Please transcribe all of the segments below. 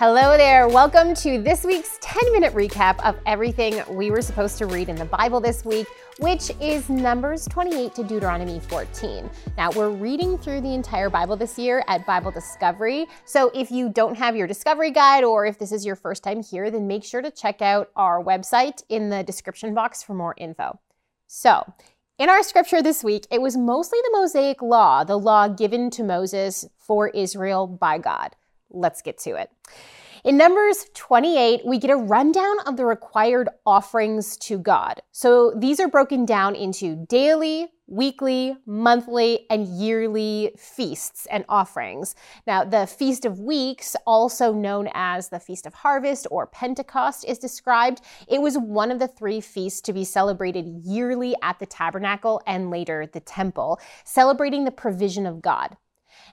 Hello there. Welcome to this week's 10 minute recap of everything we were supposed to read in the Bible this week, which is Numbers 28 to Deuteronomy 14. Now, we're reading through the entire Bible this year at Bible Discovery. So, if you don't have your Discovery Guide or if this is your first time here, then make sure to check out our website in the description box for more info. So, in our scripture this week, it was mostly the Mosaic Law, the law given to Moses for Israel by God. Let's get to it. In Numbers 28, we get a rundown of the required offerings to God. So these are broken down into daily, weekly, monthly, and yearly feasts and offerings. Now, the Feast of Weeks, also known as the Feast of Harvest or Pentecost, is described. It was one of the three feasts to be celebrated yearly at the tabernacle and later the temple, celebrating the provision of God.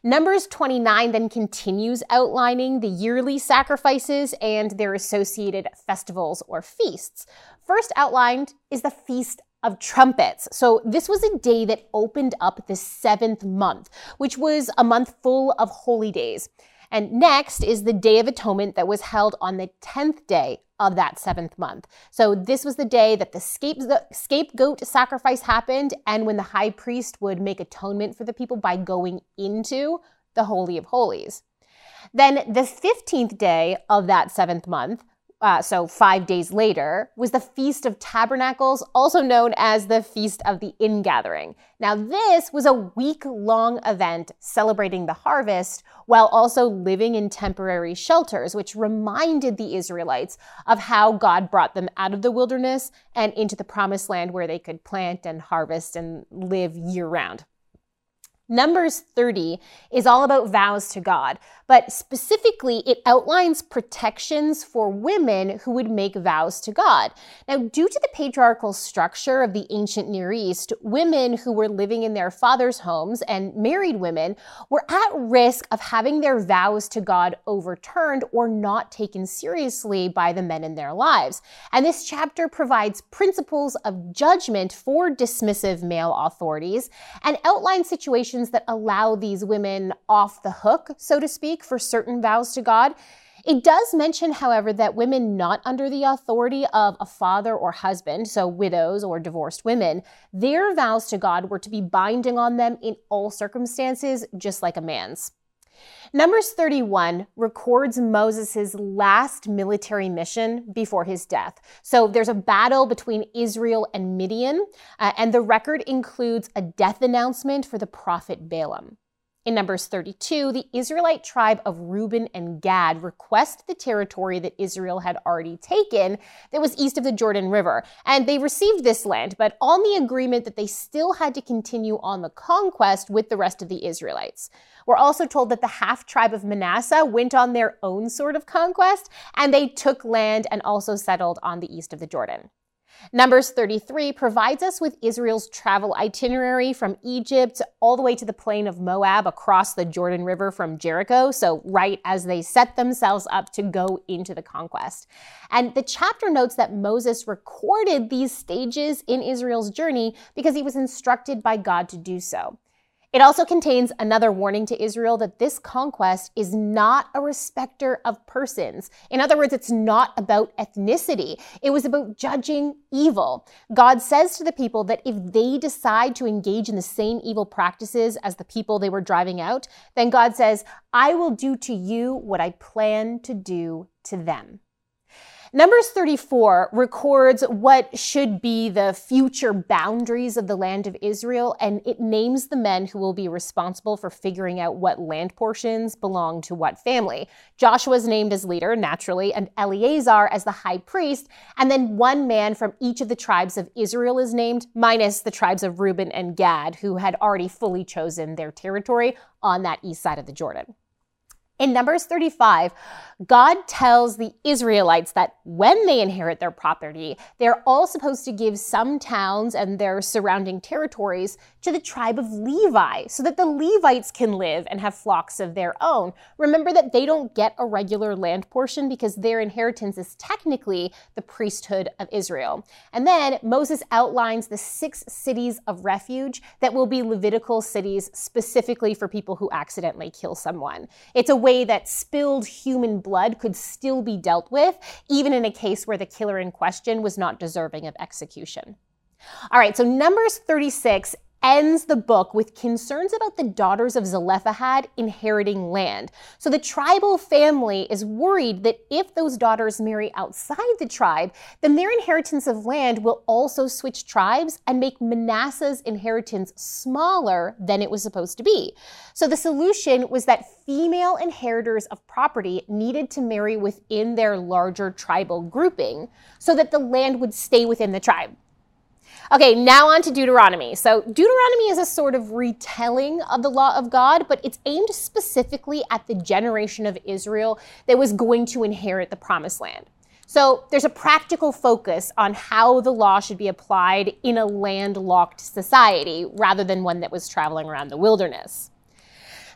Numbers 29 then continues outlining the yearly sacrifices and their associated festivals or feasts. First outlined is the Feast of Trumpets. So, this was a day that opened up the seventh month, which was a month full of holy days. And next is the Day of Atonement that was held on the 10th day of that seventh month. So this was the day that the scapegoat sacrifice happened, and when the high priest would make atonement for the people by going into the Holy of Holies. Then the 15th day of that seventh month uh, so five days later, was the Feast of Tabernacles, also known as the Feast of the Ingathering. Now, this was a week long event celebrating the harvest while also living in temporary shelters, which reminded the Israelites of how God brought them out of the wilderness and into the promised land where they could plant and harvest and live year round. Numbers 30 is all about vows to God, but specifically it outlines protections for women who would make vows to God. Now, due to the patriarchal structure of the ancient Near East, women who were living in their father's homes and married women were at risk of having their vows to God overturned or not taken seriously by the men in their lives. And this chapter provides principles of judgment for dismissive male authorities and outlines situations that allow these women off the hook, so to speak, for certain vows to God. It does mention, however, that women not under the authority of a father or husband, so widows or divorced women, their vows to God were to be binding on them in all circumstances, just like a man's. Numbers 31 records Moses' last military mission before his death. So there's a battle between Israel and Midian, uh, and the record includes a death announcement for the prophet Balaam. In Numbers 32, the Israelite tribe of Reuben and Gad request the territory that Israel had already taken that was east of the Jordan River. And they received this land, but on the agreement that they still had to continue on the conquest with the rest of the Israelites. We're also told that the half tribe of Manasseh went on their own sort of conquest, and they took land and also settled on the east of the Jordan. Numbers 33 provides us with Israel's travel itinerary from Egypt all the way to the plain of Moab across the Jordan River from Jericho, so right as they set themselves up to go into the conquest. And the chapter notes that Moses recorded these stages in Israel's journey because he was instructed by God to do so. It also contains another warning to Israel that this conquest is not a respecter of persons. In other words, it's not about ethnicity. It was about judging evil. God says to the people that if they decide to engage in the same evil practices as the people they were driving out, then God says, I will do to you what I plan to do to them. Numbers 34 records what should be the future boundaries of the land of Israel, and it names the men who will be responsible for figuring out what land portions belong to what family. Joshua is named as leader, naturally, and Eleazar as the high priest, and then one man from each of the tribes of Israel is named, minus the tribes of Reuben and Gad, who had already fully chosen their territory on that east side of the Jordan. In Numbers 35, God tells the Israelites that when they inherit their property, they're all supposed to give some towns and their surrounding territories to the tribe of Levi so that the Levites can live and have flocks of their own. Remember that they don't get a regular land portion because their inheritance is technically the priesthood of Israel. And then Moses outlines the six cities of refuge that will be Levitical cities specifically for people who accidentally kill someone. It's a way that spilled human blood could still be dealt with, even in a case where the killer in question was not deserving of execution. All right, so Numbers 36 ends the book with concerns about the daughters of Zelophehad inheriting land. So the tribal family is worried that if those daughters marry outside the tribe, then their inheritance of land will also switch tribes and make Manasseh's inheritance smaller than it was supposed to be. So the solution was that female inheritors of property needed to marry within their larger tribal grouping so that the land would stay within the tribe. Okay, now on to Deuteronomy. So, Deuteronomy is a sort of retelling of the law of God, but it's aimed specifically at the generation of Israel that was going to inherit the promised land. So, there's a practical focus on how the law should be applied in a landlocked society rather than one that was traveling around the wilderness.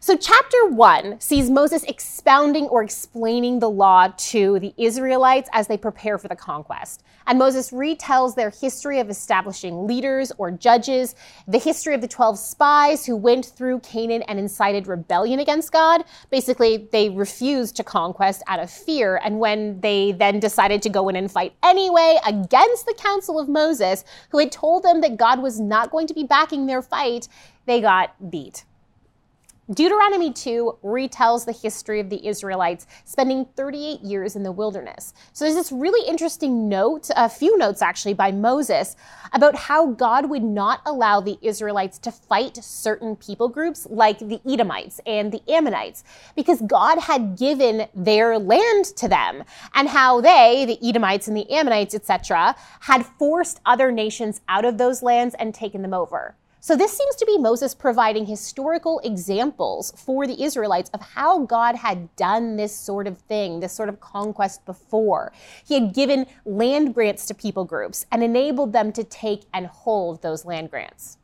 So, chapter one sees Moses expounding or explaining the law to the Israelites as they prepare for the conquest. And Moses retells their history of establishing leaders or judges, the history of the 12 spies who went through Canaan and incited rebellion against God. Basically, they refused to conquest out of fear. And when they then decided to go in and fight anyway against the counsel of Moses, who had told them that God was not going to be backing their fight, they got beat. Deuteronomy 2 retells the history of the Israelites spending 38 years in the wilderness. So there's this really interesting note, a few notes actually, by Moses about how God would not allow the Israelites to fight certain people groups like the Edomites and the Ammonites because God had given their land to them and how they, the Edomites and the Ammonites, etc., had forced other nations out of those lands and taken them over. So this seems to be Moses providing historical examples for the Israelites of how God had done this sort of thing, this sort of conquest before. He had given land grants to people groups and enabled them to take and hold those land grants.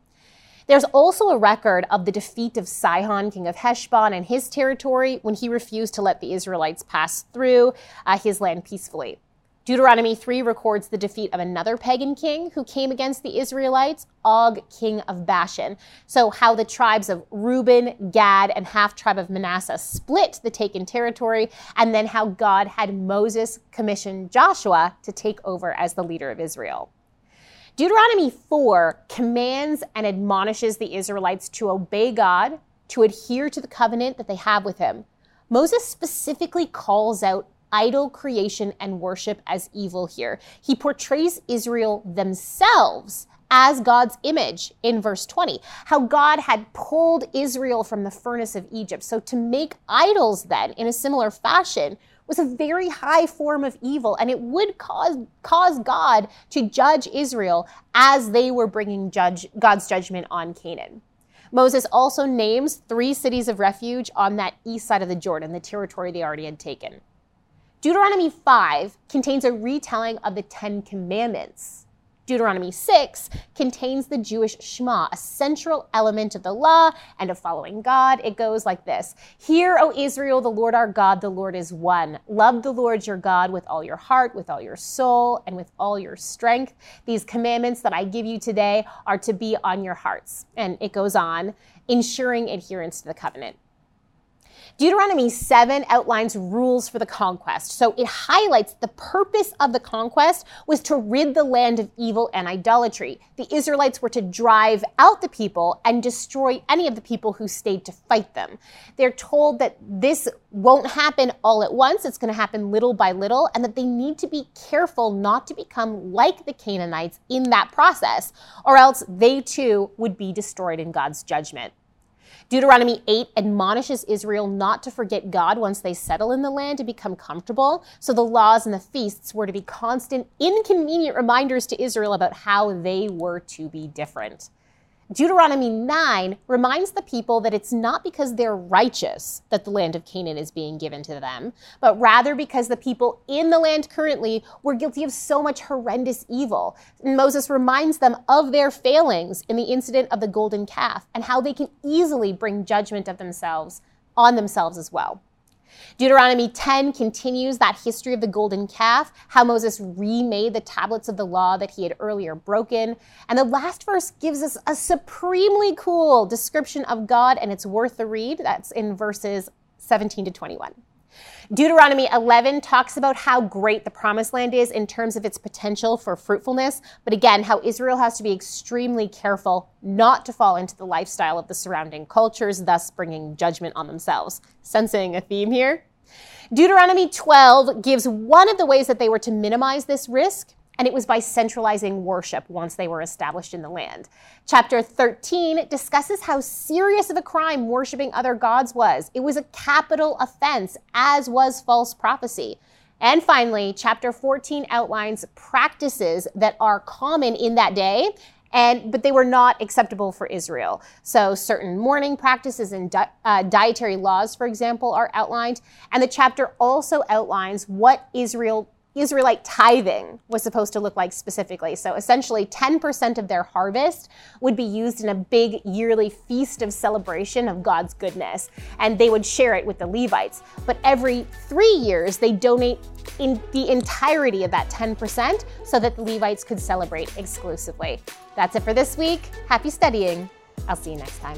There's also a record of the defeat of Sihon, king of Heshbon, and his territory when he refused to let the Israelites pass through uh, his land peacefully. Deuteronomy 3 records the defeat of another pagan king who came against the Israelites, Og, king of Bashan. So, how the tribes of Reuben, Gad, and half tribe of Manasseh split the taken territory, and then how God had Moses commission Joshua to take over as the leader of Israel. Deuteronomy 4 commands and admonishes the Israelites to obey God, to adhere to the covenant that they have with him. Moses specifically calls out idol creation and worship as evil here. He portrays Israel themselves as God's image in verse 20. How God had pulled Israel from the furnace of Egypt. So to make idols then in a similar fashion was a very high form of evil and it would cause cause God to judge Israel as they were bringing judge, God's judgment on Canaan. Moses also names three cities of refuge on that east side of the Jordan, the territory they already had taken. Deuteronomy 5 contains a retelling of the Ten Commandments. Deuteronomy 6 contains the Jewish Shema, a central element of the law and of following God. It goes like this Hear, O Israel, the Lord our God, the Lord is one. Love the Lord your God with all your heart, with all your soul, and with all your strength. These commandments that I give you today are to be on your hearts. And it goes on, ensuring adherence to the covenant. Deuteronomy 7 outlines rules for the conquest. So it highlights the purpose of the conquest was to rid the land of evil and idolatry. The Israelites were to drive out the people and destroy any of the people who stayed to fight them. They're told that this won't happen all at once, it's going to happen little by little, and that they need to be careful not to become like the Canaanites in that process, or else they too would be destroyed in God's judgment. Deuteronomy 8 admonishes Israel not to forget God once they settle in the land to become comfortable. So the laws and the feasts were to be constant, inconvenient reminders to Israel about how they were to be different. Deuteronomy 9 reminds the people that it's not because they're righteous that the land of Canaan is being given to them, but rather because the people in the land currently were guilty of so much horrendous evil. And Moses reminds them of their failings in the incident of the golden calf and how they can easily bring judgment of themselves on themselves as well. Deuteronomy 10 continues that history of the golden calf, how Moses remade the tablets of the law that he had earlier broken. And the last verse gives us a supremely cool description of God, and it's worth the read. That's in verses 17 to 21. Deuteronomy 11 talks about how great the promised land is in terms of its potential for fruitfulness, but again, how Israel has to be extremely careful not to fall into the lifestyle of the surrounding cultures, thus bringing judgment on themselves. Sensing a theme here? Deuteronomy 12 gives one of the ways that they were to minimize this risk and it was by centralizing worship once they were established in the land. Chapter 13 discusses how serious of a crime worshiping other gods was. It was a capital offense, as was false prophecy. And finally, chapter 14 outlines practices that are common in that day and but they were not acceptable for Israel. So certain mourning practices and di- uh, dietary laws, for example, are outlined, and the chapter also outlines what Israel Israelite tithing was supposed to look like specifically. So essentially, 10% of their harvest would be used in a big yearly feast of celebration of God's goodness, and they would share it with the Levites. But every three years, they donate in the entirety of that 10% so that the Levites could celebrate exclusively. That's it for this week. Happy studying. I'll see you next time.